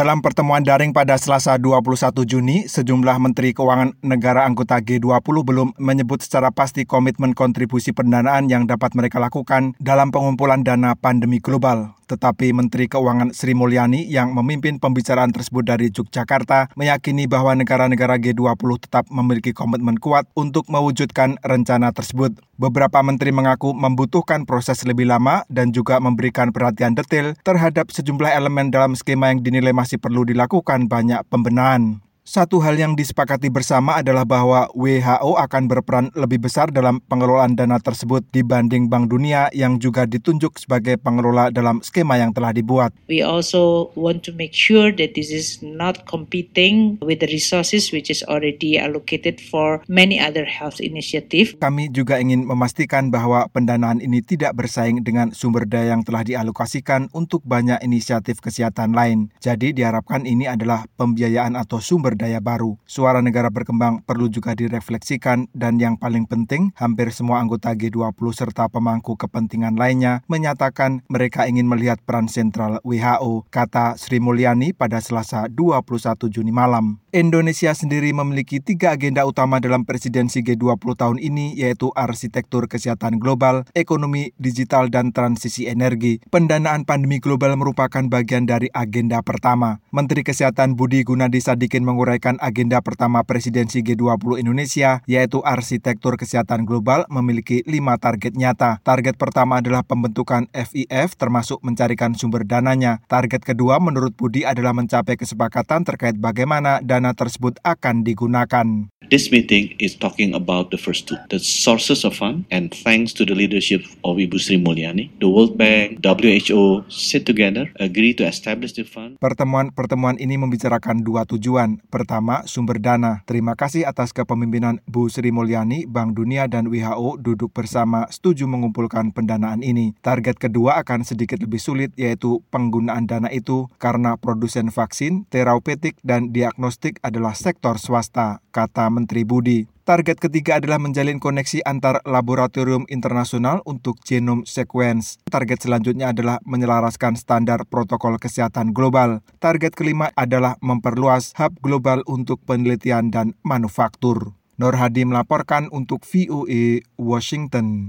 Dalam pertemuan daring pada Selasa 21 Juni, sejumlah Menteri Keuangan negara anggota G20 belum menyebut secara pasti komitmen kontribusi pendanaan yang dapat mereka lakukan dalam pengumpulan dana pandemi global. Tetapi Menteri Keuangan Sri Mulyani yang memimpin pembicaraan tersebut dari Yogyakarta meyakini bahwa negara-negara G20 tetap memiliki komitmen kuat untuk mewujudkan rencana tersebut. Beberapa menteri mengaku membutuhkan proses lebih lama dan juga memberikan perhatian detail terhadap sejumlah elemen dalam skema yang dinilai masih perlu dilakukan banyak pembenahan. Satu hal yang disepakati bersama adalah bahwa WHO akan berperan lebih besar dalam pengelolaan dana tersebut dibanding Bank Dunia yang juga ditunjuk sebagai pengelola dalam skema yang telah dibuat. We also want to make sure that this is not competing with the resources which is already allocated for many other health initiative. Kami juga ingin memastikan bahwa pendanaan ini tidak bersaing dengan sumber daya yang telah dialokasikan untuk banyak inisiatif kesehatan lain. Jadi diharapkan ini adalah pembiayaan atau sumber daya baru. Suara negara berkembang perlu juga direfleksikan dan yang paling penting, hampir semua anggota G20 serta pemangku kepentingan lainnya menyatakan mereka ingin melihat peran sentral WHO, kata Sri Mulyani pada Selasa 21 Juni malam. Indonesia sendiri memiliki tiga agenda utama dalam presidensi G20 tahun ini, yaitu arsitektur kesehatan global, ekonomi digital, dan transisi energi. Pendanaan pandemi global merupakan bagian dari agenda pertama. Menteri Kesehatan Budi Gunadi Sadikin menguraikan agenda pertama presidensi G20 Indonesia, yaitu arsitektur kesehatan global memiliki lima target nyata. Target pertama adalah pembentukan FIF termasuk mencarikan sumber dananya. Target kedua menurut Budi adalah mencapai kesepakatan terkait bagaimana dan dana tersebut akan digunakan. This meeting is talking about the first two, the sources of fund, and thanks to the leadership of Ibu Sri Mulyani, the World Bank, WHO sit together, agree to establish the fund. Pertemuan-pertemuan ini membicarakan dua tujuan. Pertama, sumber dana. Terima kasih atas kepemimpinan Bu Sri Mulyani, Bank Dunia dan WHO duduk bersama setuju mengumpulkan pendanaan ini. Target kedua akan sedikit lebih sulit yaitu penggunaan dana itu karena produsen vaksin, terapeutik dan diagnostik adalah sektor swasta, kata Menteri Budi. Target ketiga adalah menjalin koneksi antar laboratorium internasional untuk genome sequence. Target selanjutnya adalah menyelaraskan standar protokol kesehatan global. Target kelima adalah memperluas hub global untuk penelitian dan manufaktur. Nur Hadi melaporkan untuk VOA Washington.